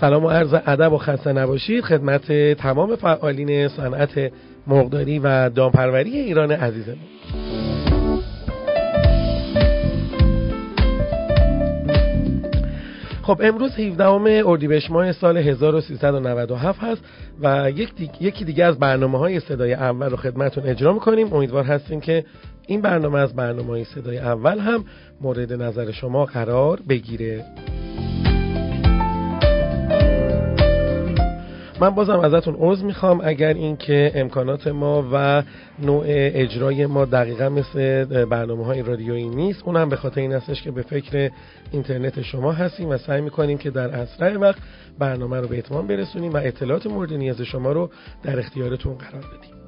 سلام و عرض ادب و خسته نباشید. خدمت تمام فعالین صنعت مرغداری و دامپروری ایران عزیزمون. خب امروز 17 اردیبهشت ماه سال 1397 هست و یکی دیگه از برنامه های صدای اول رو خدمتون اجرا می‌کنیم. امیدوار هستیم که این برنامه از برنامه های صدای اول هم مورد نظر شما قرار بگیره. من بازم ازتون عذر می‌خوام اگر اینکه امکانات ما و نوع اجرای ما دقیقا مثل برنامه های رادیویی نیست اون هم به خاطر این هستش که به فکر اینترنت شما هستیم و سعی می‌کنیم که در اسرع وقت برنامه رو به اتمام برسونیم و اطلاعات مورد نیاز شما رو در اختیارتون قرار بدیم.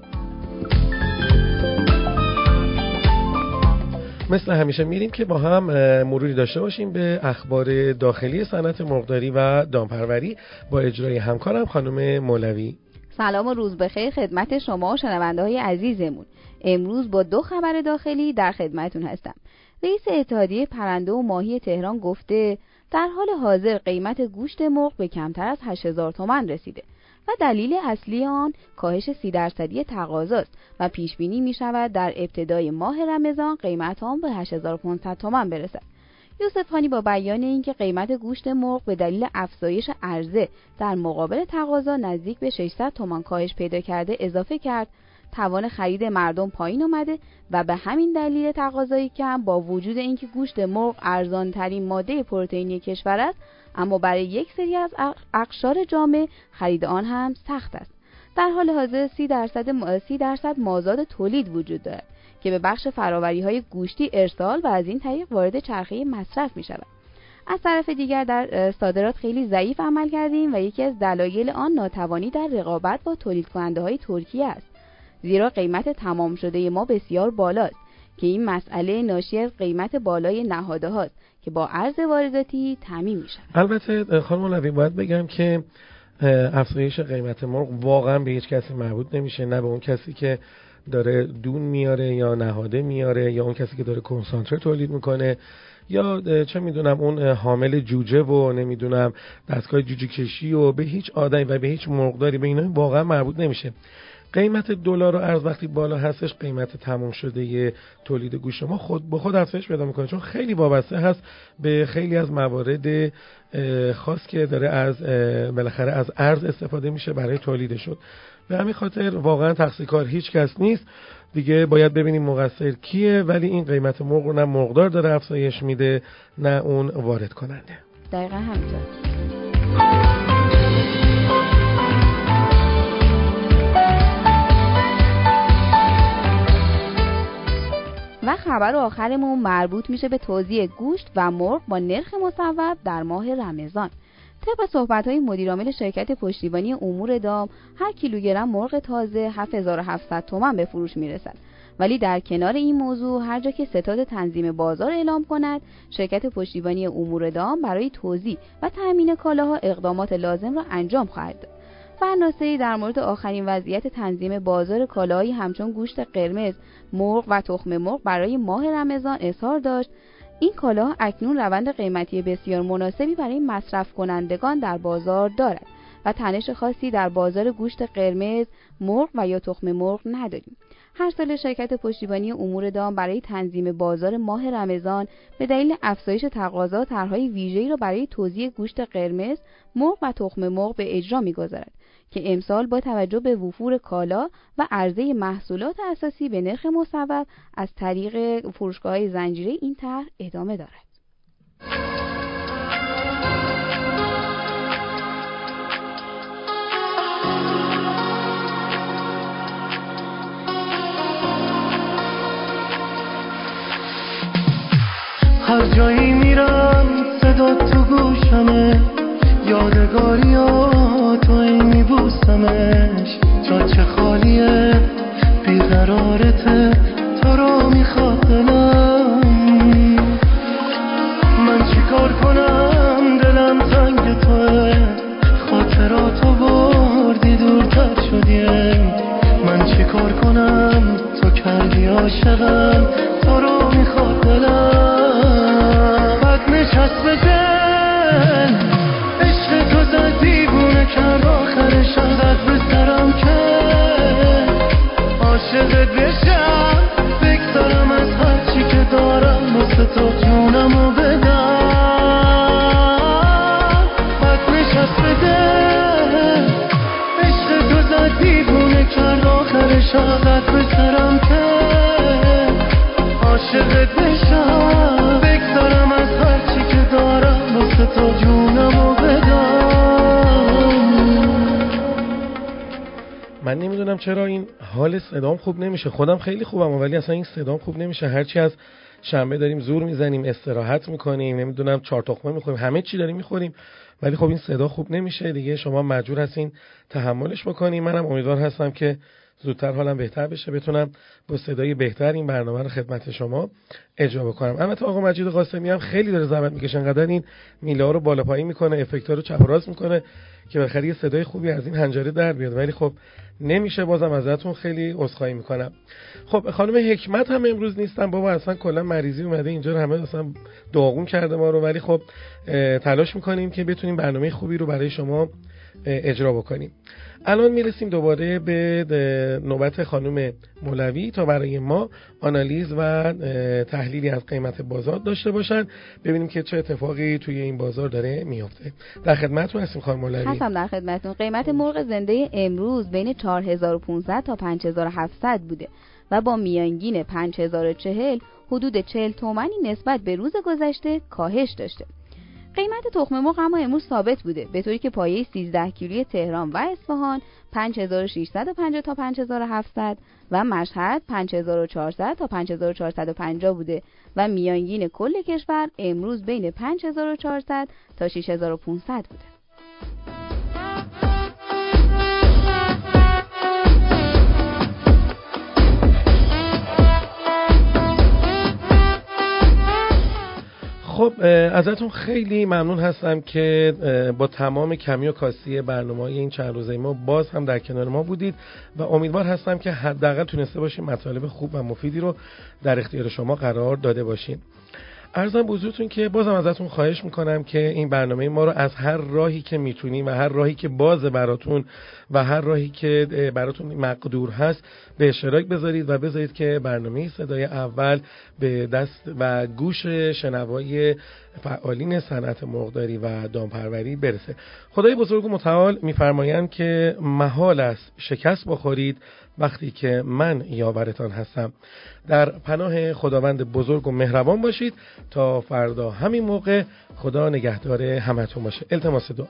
مثل همیشه میریم که با هم مروری داشته باشیم به اخبار داخلی صنعت مرغداری و دامپروری با اجرای همکارم خانم مولوی. سلام و روز بخیر خدمت شما و شنونده های عزیزمون. امروز با دو خبر داخلی در خدمتون هستم. رئیس اتحادیه پرنده و ماهی تهران گفته در حال حاضر قیمت گوشت مرغ به کمتر از 8000 تومن رسیده. و دلیل اصلی آن کاهش سی درصدی تقاضاست و پیش بینی می شود در ابتدای ماه رمضان قیمت آن به 8500 تومان برسد. یوسف خانی با بیان اینکه قیمت گوشت مرغ به دلیل افزایش عرضه در مقابل تقاضا نزدیک به 600 تومان کاهش پیدا کرده اضافه کرد توان خرید مردم پایین اومده و به همین دلیل تقاضایی کم با وجود اینکه گوشت مرغ ارزان ترین ماده پروتئینی کشور است اما برای یک سری از اقشار جامعه خرید آن هم سخت است در حال حاضر 30 درصد 30 درصد مازاد تولید وجود دارد که به بخش فراوری های گوشتی ارسال و از این طریق وارد چرخه مصرف می شود. از طرف دیگر در صادرات خیلی ضعیف عمل کردیم و یکی از دلایل آن ناتوانی در رقابت با تولید کننده های ترکیه است. زیرا قیمت تمام شده ما بسیار بالاست که این مسئله ناشی از قیمت بالای نهاده هاست که با عرض وارداتی تعمین میشه البته خانم لوی باید بگم که افزایش قیمت مرغ واقعا به هیچ کسی مربوط نمیشه نه به اون کسی که داره دون میاره یا نهاده میاره یا اون کسی که داره کنسانتره تولید می‌کنه یا چه می‌دونم اون حامل جوجه و نمی‌دونم دستگاه جوجه کشی و به هیچ آدمی و به هیچ مرغداری به اینا واقعا مربوط نمیشه. قیمت دلار و ارز وقتی بالا هستش قیمت تمام شده تولید گوشت ما خود به خود افزایش پیدا می‌کنه. چون خیلی وابسته هست به خیلی از موارد خاص که داره از بالاخره از ارز استفاده میشه برای تولیدشون به همین خاطر واقعا تقصیر کار هیچ کس نیست. دیگه باید ببینیم مقصر کیه ولی این قیمت مرغ نه مرغدار داره افزایش میده نه اون وارد کننده دقیقا همینطور. و خبر آخرمون مربوط میشه به توزیع گوشت و مرغ با نرخ مصوب در ماه رمضان. طبق صحبت های مدیرعامل شرکت پشتیبانی امور دام هر کیلوگرم مرغ تازه 7700 تومان به فروش می‌رسد. ولی در کنار این موضوع هر جا که ستاد تنظیم بازار اعلام کند شرکت پشتیبانی امور دام برای توزیع و تأمین کالاها اقدامات لازم را انجام خواهد داد. برناسه در مورد آخرین وضعیت تنظیم بازار کالاهایی همچون گوشت قرمز، مرغ و تخم مرغ برای ماه رمضان اظهار داشت این کالاها اکنون روند قیمتی بسیار مناسبی برای مصرف کنندگان در بازار دارد و تنش خاصی در بازار گوشت قرمز، مرغ و یا تخم مرغ نداریم. هر سال شرکت پشتیبانی امور دام برای تنظیم بازار ماه رمضان به دلیل افزایش تقاضا طرحهای ویژه‌ای را برای توزیع گوشت قرمز، مرغ و تخم مرغ به اجرا می‌گذارد که امسال با توجه به وفور کالا و عرضه محصولات اساسی به نرخ مصوب از طریق فروشگاه زنجیره این طرح ادامه دارد. هر جایی میرم صدا تو گوشمه یادگاری تو ای ببوسمش. جا چه خالیه. بیقرارته تو رو می‌خواد دلم من چیکار کنم؟ دلم تنگ توه. خاطراتو بردی دورتر شدیم من چیکار کنم؟ تو کردی عاشقم تو رو می‌خواد دلم. بد نشست به چرا این حال صدام خوب نمیشه؟ خودم خیلی خوبم ولی اصلا این صدام خوب نمیشه. هرچی از شنبه داریم زور می‌زنیم استراحت می‌کنیم نمی‌دونم چهار تخمه می‌خوریم همه چی داریم می‌خوریم. ولی خب این صدا خوب نمیشه دیگه. شما مجبور هستین تحملش بکنیم منم امیدوار هستم که زودتر حالم بهتر بشه بتونم با صدای بهتر این برنامه رو خدمت شما اجرا بکنم. البته آقا مجید قاسمی هم خیلی داره زحمت می‌کشه انقدر این میله رو بالا پایین می‌کنه افکت رو چپ راست می‌کنه که بالاخره یه صدای خوبی از این هنجره در بیاد. ولی خب نمیشه بازم ازتون خیلی عذرخواهی می‌کنم. خب خانم حکمت هم امروز نیستن. بابا اصلا کلا مریضی اومده اینجا رو همه اصلا داغون کرده ما رو. ولی خب تلاش می‌کنیم که بتونیم برنامه خوبی رو برای شما اجرا بکنیم. الان می‌رسیم دوباره به نوبت خانم مولوی تا برای ما آنالیز و تحلیلی از قیمت بازار داشته باشن. ببینیم که چه اتفاقی توی این بازار داره میفته در خدمتتون هستیم خانم مولوی. هستم در خدمتون قیمت مرغ زنده امروز بین 4500 تا 5700 بوده و با میانگین 5040 حدود 40 تومانی نسبت به روز گذشته کاهش داشته. قیمت تخم مرغ اما امروز ثابت بوده. به طوری که پایه 13 کیلویی تهران و اصفهان 5650 تا 5700 و مشهد 5400 تا 5450 بوده و میانگین کل کشور امروز بین 5400 تا 6500 بوده. خب ازتون خیلی ممنون هستم که با تمام کمی و کاسی برنامه این چند روزه ما باز هم در کنار ما بودید و امیدوار هستم که حداقل تونسته باشیم مطالب خوب و مفیدی رو در اختیار شما قرار داده باشیم ارزم بزرگتون که بازم ازتون خواهش می‌کنم که این برنامه ما رو از هر راهی که می‌تونیم و هر راهی که باز براتون و هر راهی که براتون مقدور هست به اشتراک بذارید و بذارید که برنامه صدای اول به دست و گوش شنوای فعالین صنعت مرغداری و دامپروری برسه. خدای بزرگ متعال میفرمایند که محال است شکست بخورید وقتی که من یاورتان هستم. در پناه خداوند بزرگ و مهربان باشید تا فردا همین موقع خدا نگهدار همتون باشه. التماس دعا.